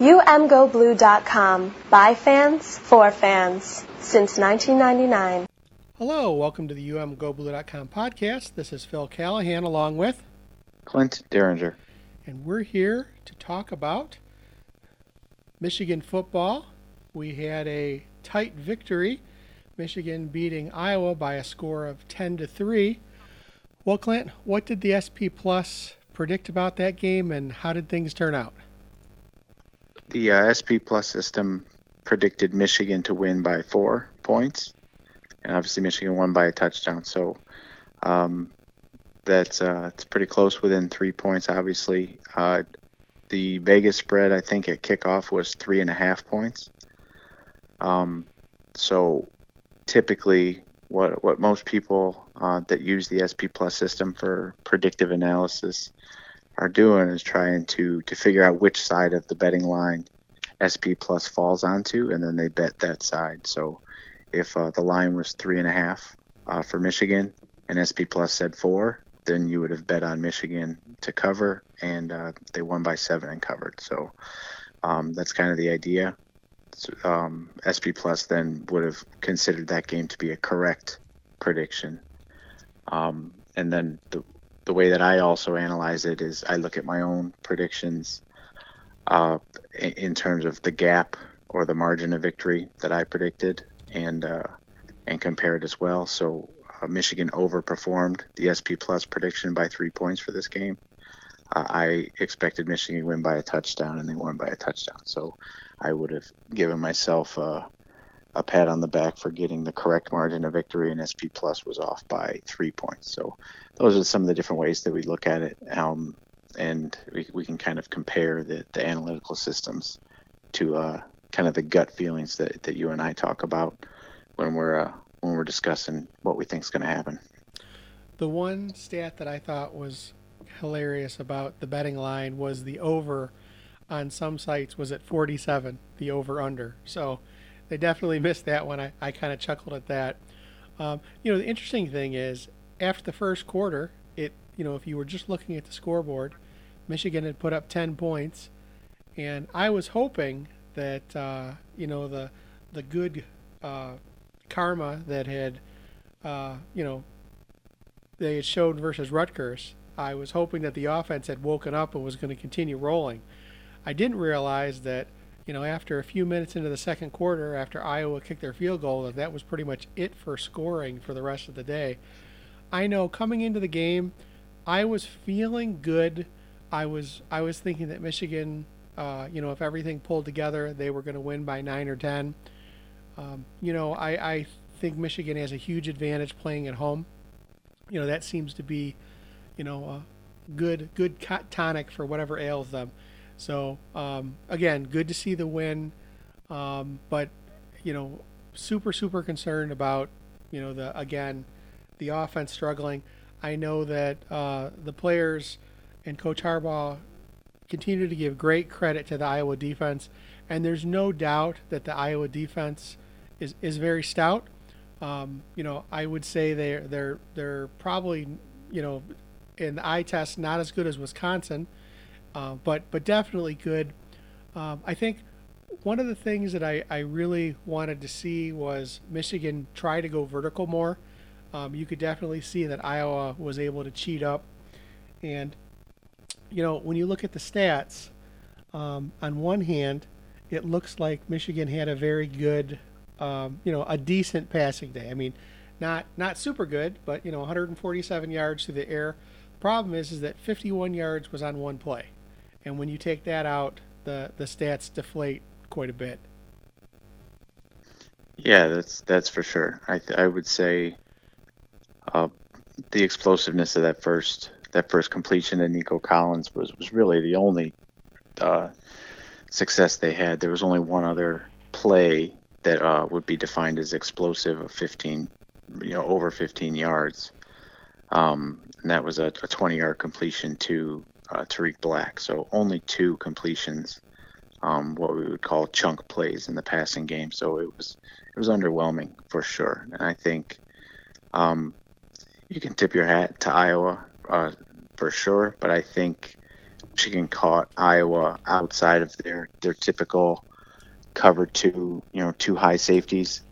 UMGoBlue.com. By fans, for fans. Since 1999. Hello, welcome to the UMGoBlue.com podcast. This is Phil Callahan along with Clint Derringer. And we're here to talk about Michigan football. We had a tight victory, Michigan beating Iowa by a score of 10 to 3. Well, Clint, what did the SP Plus predict about that game and how did things turn out? The uh, SP Plus system predicted Michigan to win by four points, and obviously Michigan won by a touchdown. So um, that's uh, it's pretty close within three points. Obviously, uh, the Vegas spread I think at kickoff was three and a half points. Um, so typically, what what most people uh, that use the SP Plus system for predictive analysis are doing is trying to to figure out which side of the betting line SP Plus falls onto, and then they bet that side. So if uh, the line was three and a half uh, for Michigan and SP Plus said four, then you would have bet on Michigan to cover, and uh, they won by seven and covered. So um, that's kind of the idea. So, um, SP Plus then would have considered that game to be a correct prediction. Um, and then the the way that I also analyze it is I look at my own predictions uh, in terms of the gap or the margin of victory that I predicted and uh, and compare it as well. So uh, Michigan overperformed the SP Plus prediction by three points for this game. Uh, I expected Michigan to win by a touchdown, and they won by a touchdown. So I would have given myself a, a pat on the back for getting the correct margin of victory, and SP Plus was off by three points. So those are some of the different ways that we look at it. Um, and we, we can kind of compare the, the analytical systems to uh, kind of the gut feelings that, that you and I talk about when we're uh, when we're discussing what we think is going to happen. The one stat that I thought was hilarious about the betting line was the over on some sites was at 47, the over under. So they definitely missed that one. I, I kind of chuckled at that. Um, you know, the interesting thing is after the first quarter, it you know if you were just looking at the scoreboard, Michigan had put up 10 points, and I was hoping that uh, you know the the good uh, karma that had uh, you know they had showed versus Rutgers. I was hoping that the offense had woken up and was going to continue rolling. I didn't realize that you know after a few minutes into the second quarter, after Iowa kicked their field goal, that that was pretty much it for scoring for the rest of the day. I know coming into the game, I was feeling good. I was I was thinking that Michigan, uh, you know, if everything pulled together, they were going to win by nine or ten. Um, you know, I, I think Michigan has a huge advantage playing at home. You know, that seems to be, you know, a good good tonic for whatever ails them. So um, again, good to see the win, um, but you know, super super concerned about you know the again the offense struggling. I know that uh, the players and Coach Harbaugh continue to give great credit to the Iowa defense, and there's no doubt that the Iowa defense is, is very stout. Um, you know, I would say they're they're they're probably you know in the eye test not as good as Wisconsin, uh, but but definitely good. Um, I think one of the things that I, I really wanted to see was Michigan try to go vertical more um, you could definitely see that Iowa was able to cheat up. And, you know, when you look at the stats, um, on one hand, it looks like Michigan had a very good, um, you know, a decent passing day. I mean, not not super good, but you know, 147 yards through the air. The problem is, is that 51 yards was on one play, and when you take that out, the the stats deflate quite a bit. Yeah, that's that's for sure. I I would say uh, the explosiveness of that first that first completion to Nico Collins was was really the only uh, success they had. There was only one other play that uh, would be defined as explosive of 15, you know, over 15 yards, um, and that was a, a 20-yard completion to uh, Tarik Black. So only two completions, um, what we would call chunk plays in the passing game. So it was it was underwhelming for sure, and I think. Um, you can tip your hat to Iowa uh, for sure, but I think Michigan caught Iowa outside of their their typical cover two, you know, two high safeties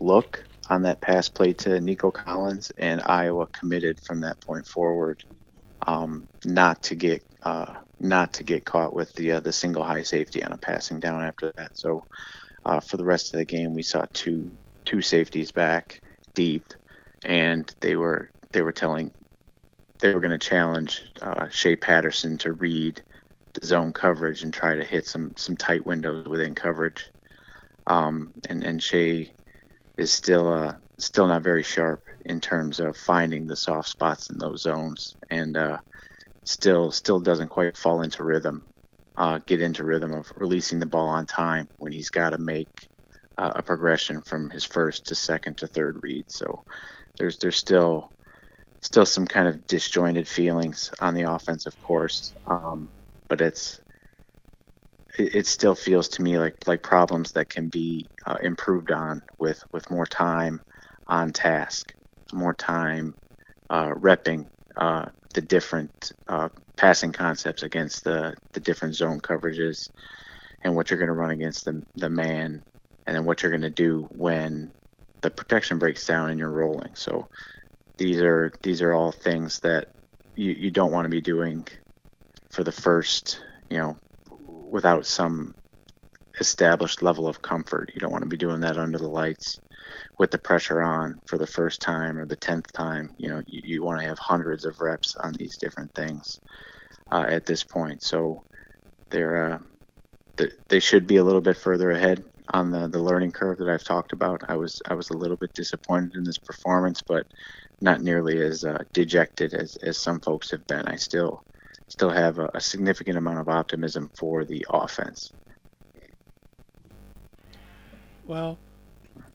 look on that pass play to Nico Collins, and Iowa committed from that point forward um, not to get uh, not to get caught with the uh, the single high safety on a passing down after that. So uh, for the rest of the game, we saw two two safeties back deep, and they were they were telling they were going to challenge uh, Shea Patterson to read the zone coverage and try to hit some some tight windows within coverage. Um, and and Shea is still uh, still not very sharp in terms of finding the soft spots in those zones, and uh, still still doesn't quite fall into rhythm, uh, get into rhythm of releasing the ball on time when he's got to make uh, a progression from his first to second to third read. So there's there's still still some kind of disjointed feelings on the offense, of course, um, but it's it, it, still feels to me like like problems that can be uh, improved on with with more time on task, more time uh, repping uh, the different uh, passing concepts against the the different zone coverages, and what you're going to run against the the man, and then what you're going to do when the protection breaks down and you're rolling. So these are these are all things that you, you don't want to be doing for the first you know without some established level of comfort. You don't want to be doing that under the lights with the pressure on for the first time or the tenth time. You know, you, you want to have hundreds of reps on these different things uh, at this point. So they're uh, they should be a little bit further ahead on the, the learning curve that I've talked about. I was I was a little bit disappointed in this performance, but not nearly as uh, dejected as, as some folks have been. I still still have a, a significant amount of optimism for the offense. Well,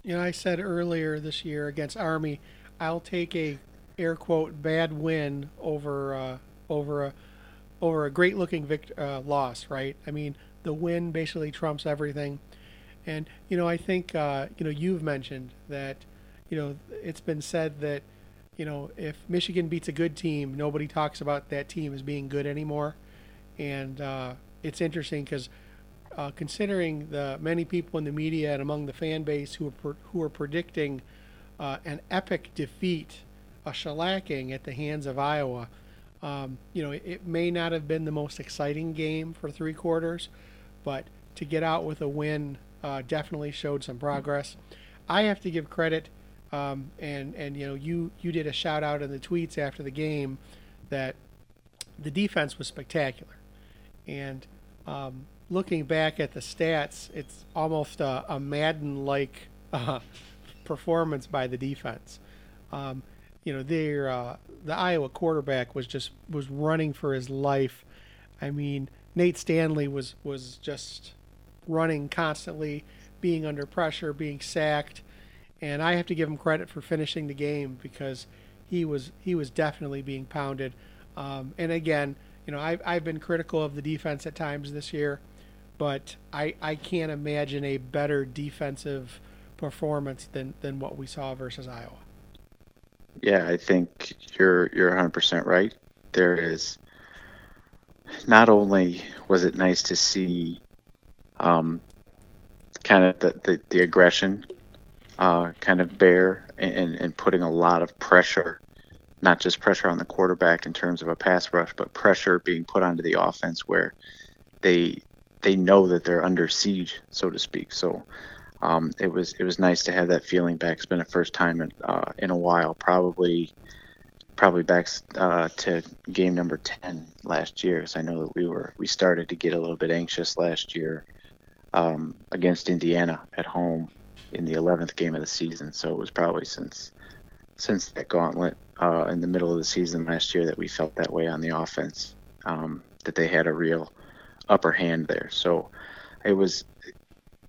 you know, I said earlier this year against Army, I'll take a air quote bad win over uh, over a over a great looking vict- uh, loss. Right? I mean, the win basically trumps everything. And you know, I think uh, you know you've mentioned that you know it's been said that you know, if Michigan beats a good team, nobody talks about that team as being good anymore. And uh, it's interesting because uh, considering the many people in the media and among the fan base who are who are predicting uh, an epic defeat, a shellacking at the hands of Iowa, um, you know, it, it, may not have been the most exciting game for three quarters, but to get out with a win uh, definitely showed some progress. I have to give credit um, and and you know you you did a shout out in the tweets after the game that the defense was spectacular, and um, looking back at the stats, it's almost a, a Madden like uh, performance by the defense. Um, you know, their uh, the Iowa quarterback was just was running for his life. I mean, Nate Stanley was was just running constantly, being under pressure, being sacked and I have to give him credit for finishing the game because he was he was definitely being pounded. Um, and again, you know, I've I've been critical of the defense at times this year, but I I can't imagine a better defensive performance than than what we saw versus Iowa. Yeah, I think you're you're 100% right. There is not only was it nice to see um, kind of the, the, the aggression uh, kind of bear and, and putting a lot of pressure, not just pressure on the quarterback in terms of a pass rush, but pressure being put onto the offense where they they know that they're under siege, so to speak. So um, it was it was nice to have that feeling back. It's been the first time in, uh, in a while, probably probably back uh, to game number ten last year. Because I know that we were we started to get a little bit anxious last year um, against Indiana at home in the 11th game of the season. So it was probably since since that gauntlet uh, in the middle of the season last year that we felt that way on the offense. Um, that they had a real upper hand there. So it was.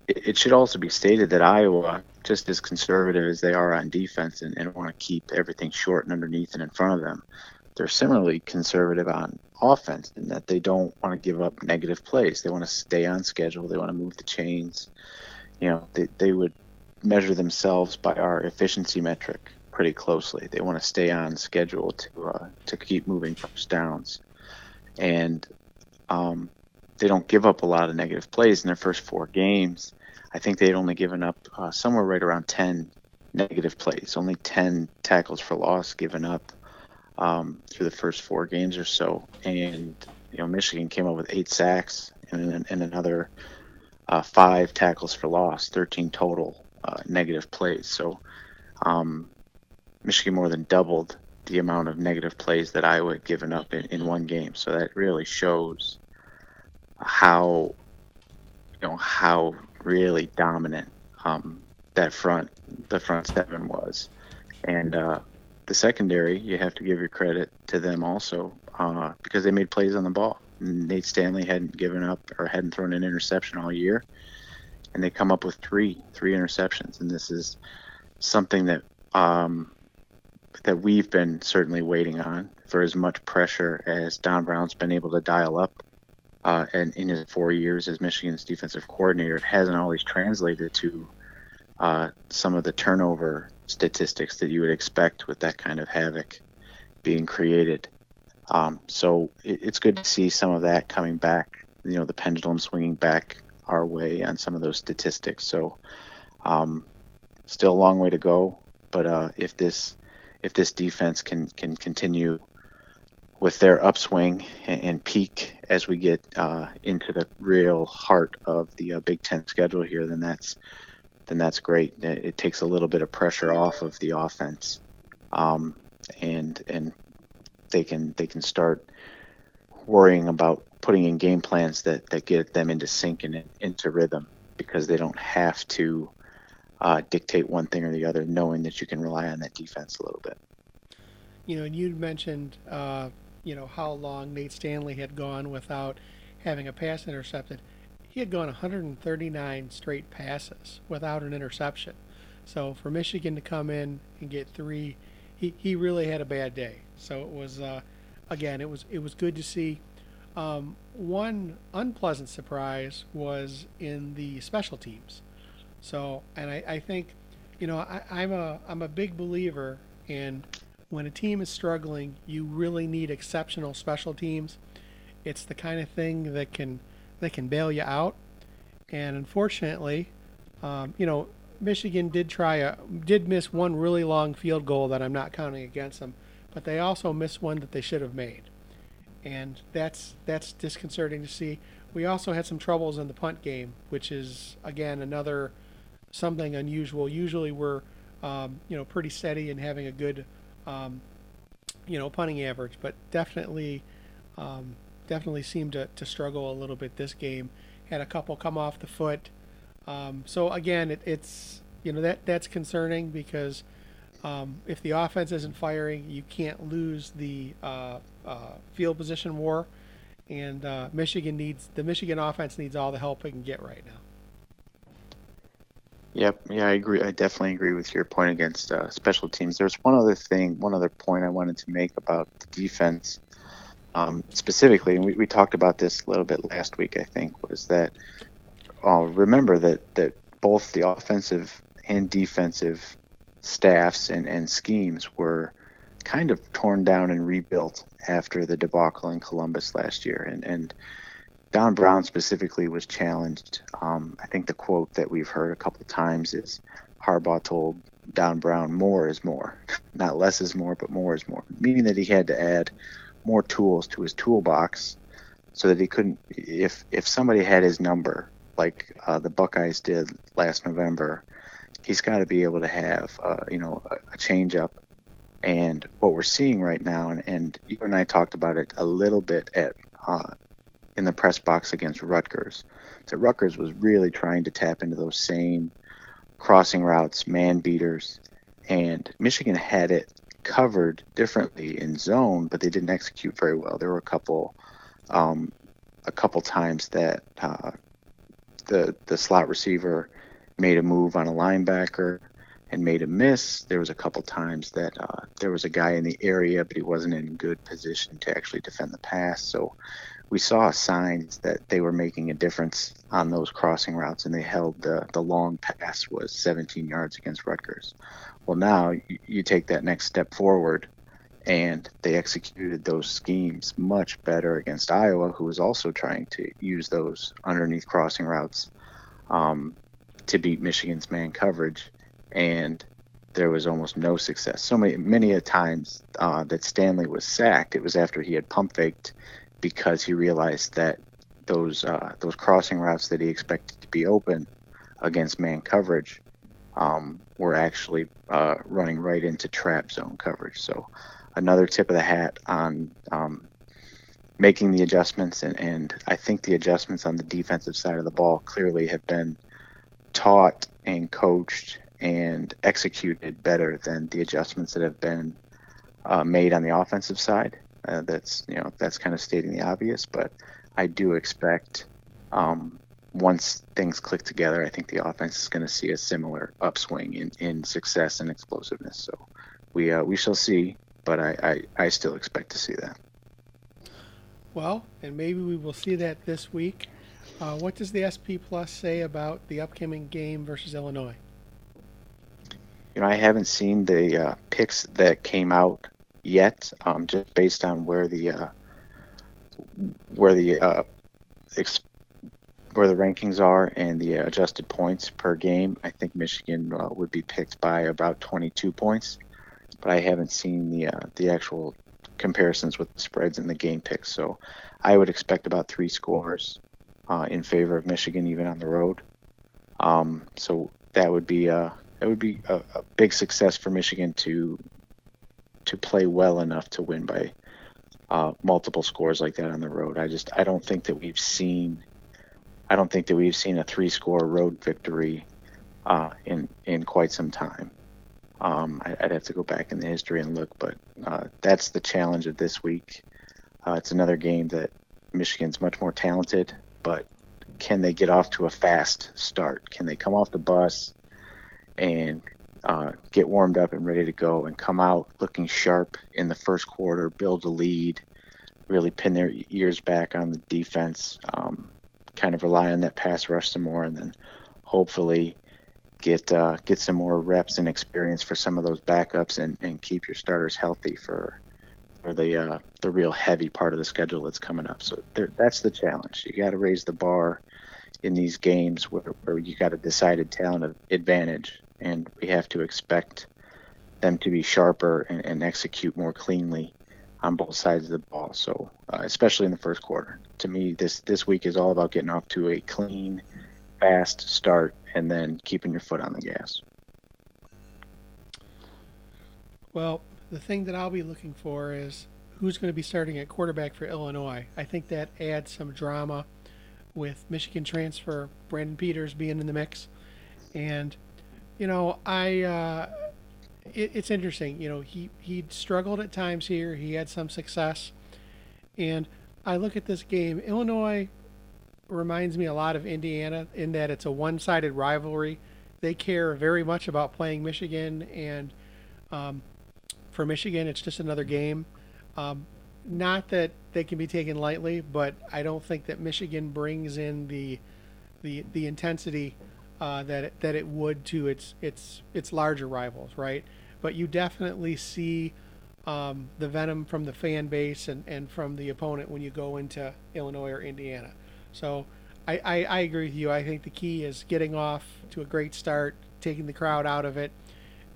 It, should also be stated that Iowa, just as conservative as they are on defense and, and want to keep everything short and underneath and in front of them, they're similarly conservative on offense in that they don't want to give up negative plays. They want to stay on schedule. They want to move the chains. You know, they, they would measure themselves by our efficiency metric pretty closely. They want to stay on schedule to uh, to keep moving first downs, and um, they don't give up a lot of negative plays in their first four games. I think they'd only given up uh, somewhere right around 10 negative plays, only 10 tackles for loss given up um, through the first four games or so. And, you know, Michigan came up with eight sacks and, and another uh, five tackles for loss, 13 total uh, negative plays. So um, Michigan more than doubled the amount of negative plays that Iowa had given up in, in one game. So that really shows how you know how really dominant um, that front the front seven was, and uh, the secondary you have to give your credit to them also uh, because they made plays on the ball. Nate Stanley hadn't given up or hadn't thrown an interception all year, and they come up with three three interceptions, and this is something that um, that we've been certainly waiting on for as much pressure as Don Brown's been able to dial up. Uh, and in his four years as Michigan's defensive coordinator, it hasn't always translated to uh, some of the turnover statistics that you would expect with that kind of havoc being created. Um, so it, it's good to see some of that coming back. You know, the pendulum swinging back our way on some of those statistics. So um, still a long way to go, but uh, if this if this defense can can continue with their upswing and, and peak as we get uh, into the real heart of the uh, Big Ten schedule here, then that's then that's great. It, it, takes a little bit of pressure off of the offense, um, and and they can they can start worrying about putting in game plans that, that get them into sync and into rhythm because they don't have to uh, dictate one thing or the other, knowing that you can rely on that defense a little bit. You know, and you mentioned, uh, you know, how long Nate Stanley had gone without having a pass intercepted. He had gone 139 straight passes without an interception. So for Michigan to come in and get three, he, he really had a bad day. So it was, uh, again, it was it was good to see. Um, one unpleasant surprise was in the special teams. So, and I, I think, you know, I, I'm a I'm a big believer in when a team is struggling, you really need exceptional special teams. It's the kind of thing that can that can bail you out. And unfortunately, um, you know, Michigan did try a did miss one really long field goal that I'm not counting against them, but they also missed one that they should have made, and that's that's disconcerting to see. We also had some troubles in the punt game, which is again another something unusual. Usually we're um, you know pretty steady and having a good um, you know punting average, but definitely um, definitely seemed to, to struggle a little bit this game. Had a couple come off the foot. Um, so again, it, it's you know that that's concerning because um, if the offense isn't firing, you can't lose the uh, uh, field position war. And uh, Michigan needs the Michigan offense needs all the help it can get right now. Yep. Yeah, I agree. I definitely agree with your point against uh, special teams. There's one other thing, one other point I wanted to make about the defense um, specifically, and we, we talked about this a little bit last week. I think was that uh, remember that that both the offensive and defensive staffs and, and schemes were kind of torn down and rebuilt after the debacle in Columbus last year, and and Don Brown specifically was challenged. Um, I think the quote that we've heard a couple of times is Harbaugh told Don Brown, more is more. Not less is more, but more is more. Meaning that he had to add more tools to his toolbox so that he couldn't, if, if somebody had his number, like uh, the Buckeyes did last November, he's got to be able to have, uh, you know, a, a change up. And what we're seeing right now, and, and you and I talked about it a little bit at uh, in the press box against Rutgers. So Rutgers was really trying to tap into those same crossing routes, man beaters, and Michigan had it covered differently in zone, but they didn't execute very well. There were a couple, um, a couple times that uh, the the slot receiver made a move on a linebacker and made a miss. There was a couple times that uh, there was a guy in the area, but he wasn't in good position to actually defend the pass. So we saw signs that they were making a difference on those crossing routes, and they held the the long pass was 17 yards against Rutgers. Well, now you, you take that next step forward, and they executed those schemes much better against Iowa, who was also trying to use those underneath crossing routes um, to beat Michigan's man coverage, and there was almost no success. So many, many a times uh, that Stanley was sacked, it was after he had pump faked because he realized that those uh, those crossing routes that he expected to be open against man coverage um, were actually uh, running right into trap zone coverage. So another tip of the hat on um, making the adjustments, and, and I think the adjustments on the defensive side of the ball clearly have been taught and coached and executed better than the adjustments that have been uh, made on the offensive side. Uh, that's you know that's kind of stating the obvious, but I do expect um, once things click together, I think the offense is going to see a similar upswing in, in success and explosiveness. So we uh, we shall see, but I, I, I still expect to see that. Well, and maybe we will see that this week. Uh, what does the SP Plus say about the upcoming game versus Illinois? You know, I haven't seen the uh, picks that came out yet, um, just based on where the uh, where the uh, ex- where the rankings are and the adjusted points per game. I think Michigan uh, would be picked by about 22 points, but I haven't seen the uh, the actual comparisons with the spreads and the game picks. So I would expect about three scores uh, in favor of Michigan, even on the road. Um, so that would be a that would be a, a big success for Michigan to to play well enough to win by uh, multiple scores like that on the road. I just I don't think that we've seen I don't think that we've seen a three score road victory uh, in in quite some time. Um, I, would have to go back in the history and look, but uh, that's the challenge of this week. Uh, it's another game that Michigan's much more talented, but can they get off to a fast start? Can they come off the bus and uh, get warmed up and ready to go and come out looking sharp in the first quarter, build a lead, really pin their ears back on the defense, um, kind of rely on that pass rush some more, and then hopefully get uh, get some more reps and experience for some of those backups and, and keep your starters healthy for for the uh, the real heavy part of the schedule that's coming up. So there, that's the challenge. You got to raise the bar in these games where, where you got a decided talent advantage and we have to expect them to be sharper and, and execute more cleanly on both sides of the ball. So, uh, especially in the first quarter, to me, this this week is all about getting off to a clean, fast start and then keeping your foot on the gas. Well, the thing that I'll be looking for is who's going to be starting at quarterback for Illinois. I think that adds some drama with Michigan transfer Brandon Peters being in the mix, and you know, I uh, it, it's interesting. You know, he he struggled at times here. He had some success, and I look at this game. Illinois reminds me a lot of Indiana in that it's a one-sided rivalry. They care very much about playing Michigan, and um, for Michigan, it's just another game. Um, not that they can be taken lightly, but I don't think that Michigan brings in the the the intensity uh, that it, that it would to its its its larger rivals, right? But you definitely see um, the venom from the fan base and, and from the opponent when you go into Illinois or Indiana. So I, I, I agree with you. I think the key is getting off to a great start, taking the crowd out of it,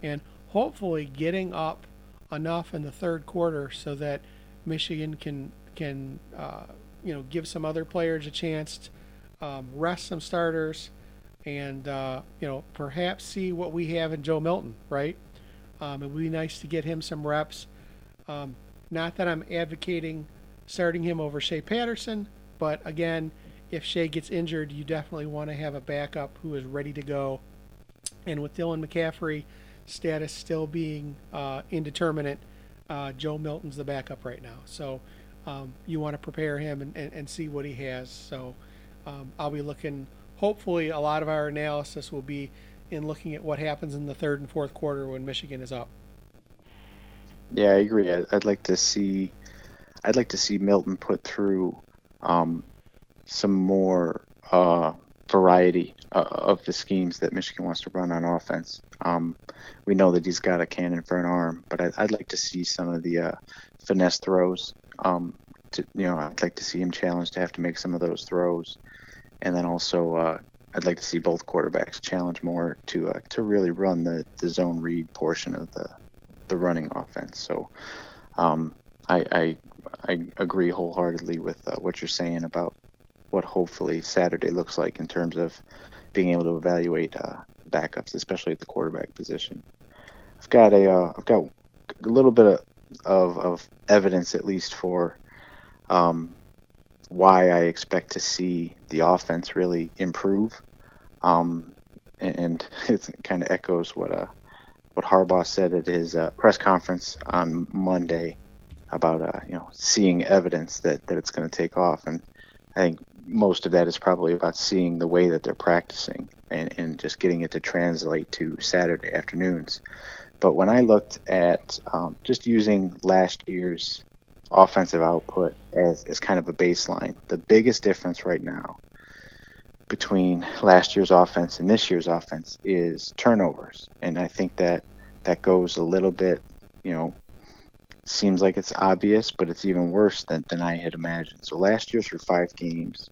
and hopefully getting up enough in the third quarter so that Michigan can can uh, you know give some other players a chance, to, um, rest some starters, and uh, you know perhaps see what we have in Joe Milton, right? Um, it would be nice to get him some reps. Um, not that I'm advocating starting him over Shea Patterson, but again, if Shea gets injured, you definitely want to have a backup who is ready to go. And with Dylan McCaffrey status still being uh, indeterminate, uh, Joe Milton's the backup right now. So um, you want to prepare him and, and, and, see what he has. So um, I'll be looking hopefully a lot of our analysis will be in looking at what happens in the third and fourth quarter when Michigan is up. Yeah, I agree. I'd like to see, I'd like to see Milton put through um, some more uh, variety uh, of the schemes that Michigan wants to run on offense. Um, we know that he's got a cannon for an arm, but I, would like to see some of the uh, finesse throws. Um, to, you know, I'd like to see him challenged to have to make some of those throws, and then also uh, I'd like to see both quarterbacks challenge more to uh, to really run the, the zone read portion of the the running offense. So um, I, I, I agree wholeheartedly with uh, what you're saying about what hopefully Saturday looks like in terms of being able to evaluate uh, backups, especially at the quarterback position. I've got a have uh, got a little bit of, of, of evidence at least for um, why I expect to see the offense really improve. Um, and, it kind of echoes what uh, what Harbaugh said at his uh, press conference on Monday about uh, you know seeing evidence that, that it's going to take off. And I think most of that is probably about seeing the way that they're practicing and, and just getting it to translate to Saturday afternoons. But when I looked at um, just using last year's offensive output as, as kind of a baseline. The biggest difference right now between last year's offense and this year's offense is turnovers. And I think that that goes a little bit, you know, seems like it's obvious, but it's even worse than, than I had imagined. So last year through five games,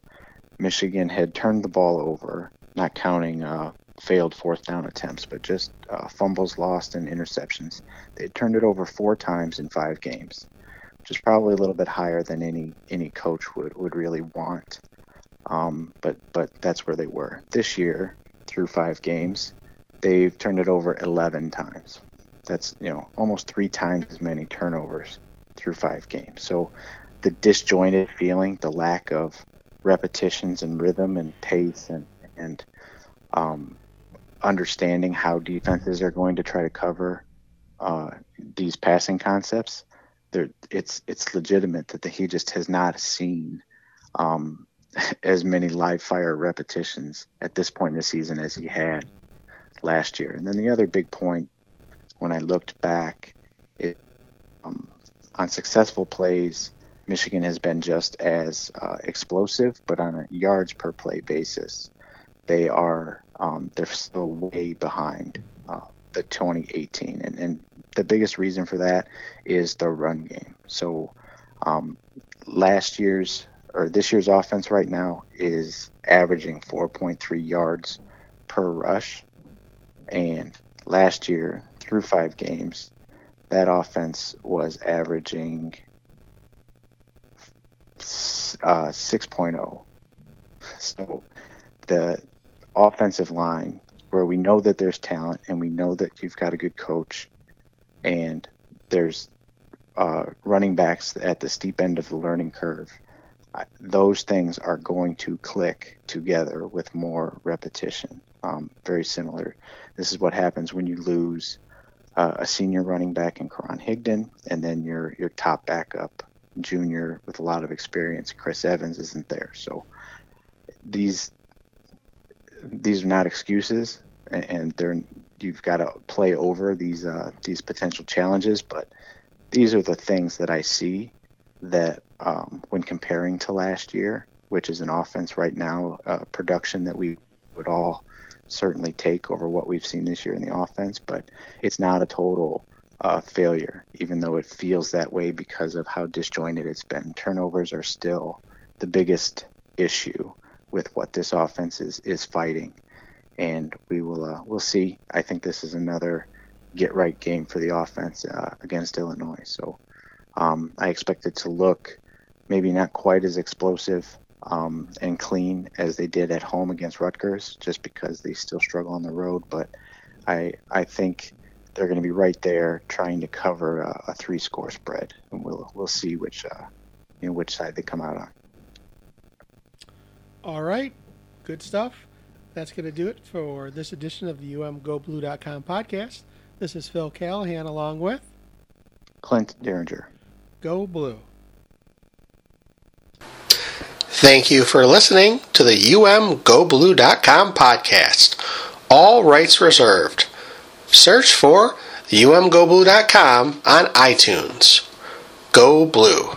Michigan had turned the ball over, not counting uh, failed fourth down attempts, but just uh, fumbles lost and interceptions. They turned it over four times in five games which is probably a little bit higher than any any coach would would really want. Um, but but that's where they were this year through five games. They've turned it over 11 times. That's you know almost three times as many turnovers through five games. So the disjointed feeling, the lack of repetitions and rhythm and pace and and um, understanding how defenses are going to try to cover uh, these passing concepts there it's it's legitimate that the, he just has not seen um, as many live fire repetitions at this point in the season as he had last year. And then the other big point when I looked back, it, um, on successful plays, Michigan has been just as uh, explosive, but on a yards per play basis, they are um, they're still way behind uh, the 2018. And, and the biggest reason for that is the run game. So um, last year's or this year's offense right now is averaging 4.3 yards per rush. And last year, through five games, that offense was averaging uh, 6.0. So the offensive line, where we know that there's talent and we know that you've got a good coach and there's uh, running backs at the steep end of the learning curve, those things are going to click together with more repetition. Um, very similar. This is what happens when you lose uh, a senior running back in Karan Higdon, and then your your top backup junior with a lot of experience, Chris Evans, isn't there. So these these are not excuses, and they're you've got to play over these uh, these potential challenges. But these are the things that I see that um, when comparing to last year, which is an offense right now, uh, production that we would all certainly take over what we've seen this year in the offense. But it's not a total uh, failure, even though it feels that way because of how disjointed it's been. Turnovers are still the biggest issue with what this offense is, is fighting and we will uh, we'll see. I think this is another get right game for the offense uh, against Illinois. So um, I expect it to look maybe not quite as explosive um, and clean as they did at home against Rutgers, just because they still struggle on the road. But I I think they're going to be right there trying to cover a, a three score spread, and we'll we'll see which uh, you know which side they come out on. All right, good stuff that's going to do it for this edition of the umgoblue.com podcast. This is Phil Callahan along with Clint Derringer. Go Blue. Thank you for listening to the umgoblue.com podcast. All rights reserved. Search for umgoblue.com on iTunes. Go Blue.